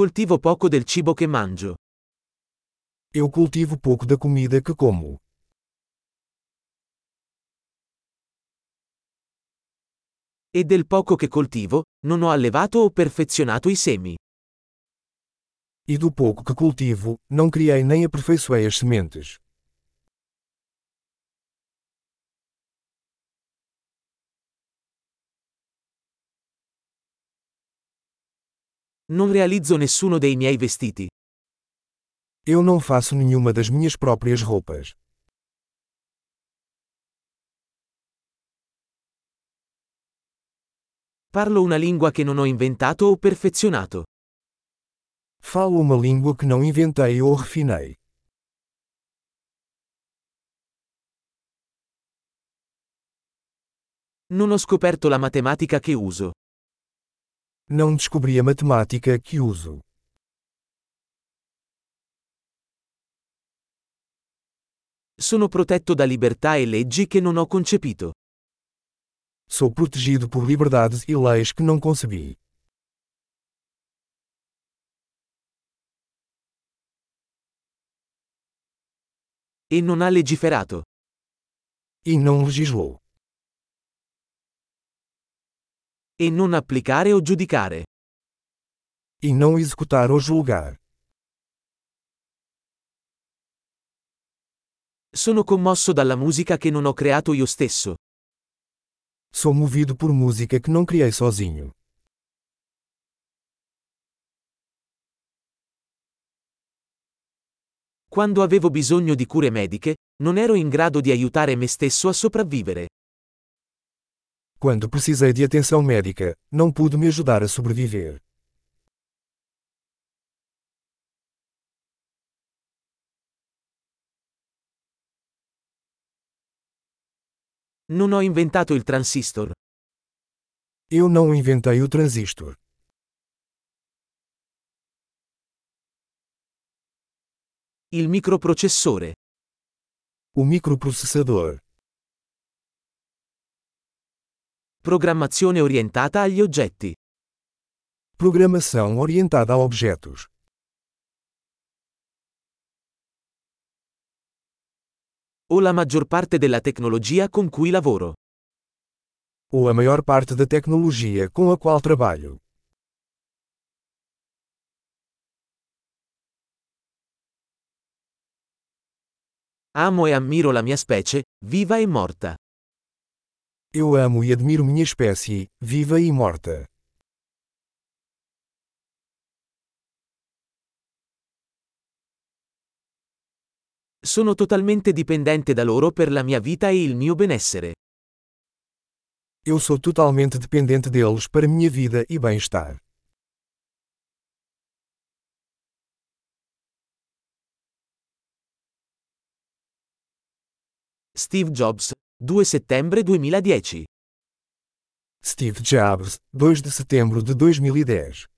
Coltivo poco del cibo che mangio. Eu cultivo pouco da comida que como. E del poco che coltivo, non ho allevato o perfezionato i semi. E do pouco que cultivo, não criei nem aperfeiçoei as sementes. Non realizzo nessuno dei miei vestiti. Eu não faço nenhuma das minhas próprias roupas. Parlo una lingua che non ho inventato o perfezionato. Falo uma língua que não inventei ou refinei. Non ho scoperto la matematica che uso. Não descobri a matemática que uso. Sono protetto da libertà e leggi che non ho concepito. Sou protegido por liberdades e leis que não concebi. E non ha legiferato. E não legislou. E non applicare o giudicare. E não executar ou julgar. Sono commosso dalla musica che non ho creato io stesso. Sou movido por música que não criei sozinho. Quando avevo bisogno di cure mediche, non ero in grado di aiutare me stesso a sopravvivere. Quando precisei de atenção médica, não pude me ajudar a sobreviver. Non ho inventato il transistor. Eu não inventei o transistor. Il microprocessore. O microprocessador. Programmazione orientata agli oggetti. Programação orientada a objetos. O la maggior parte della tecnologia con cui lavoro. Ou a maior parte da tecnologia com a qual trabalho. Amo e ammiro la mia specie, viva e morta. Eu amo e admiro minha espécie, viva e morta. Sono totalmente dipendente da loro per la mia vita e il mio benessere. Eu sou totalmente dependente deles para minha vida e bem-estar. Steve Jobs, 2 settembre 2010. Steve Jobs, 2 de setembro de 2010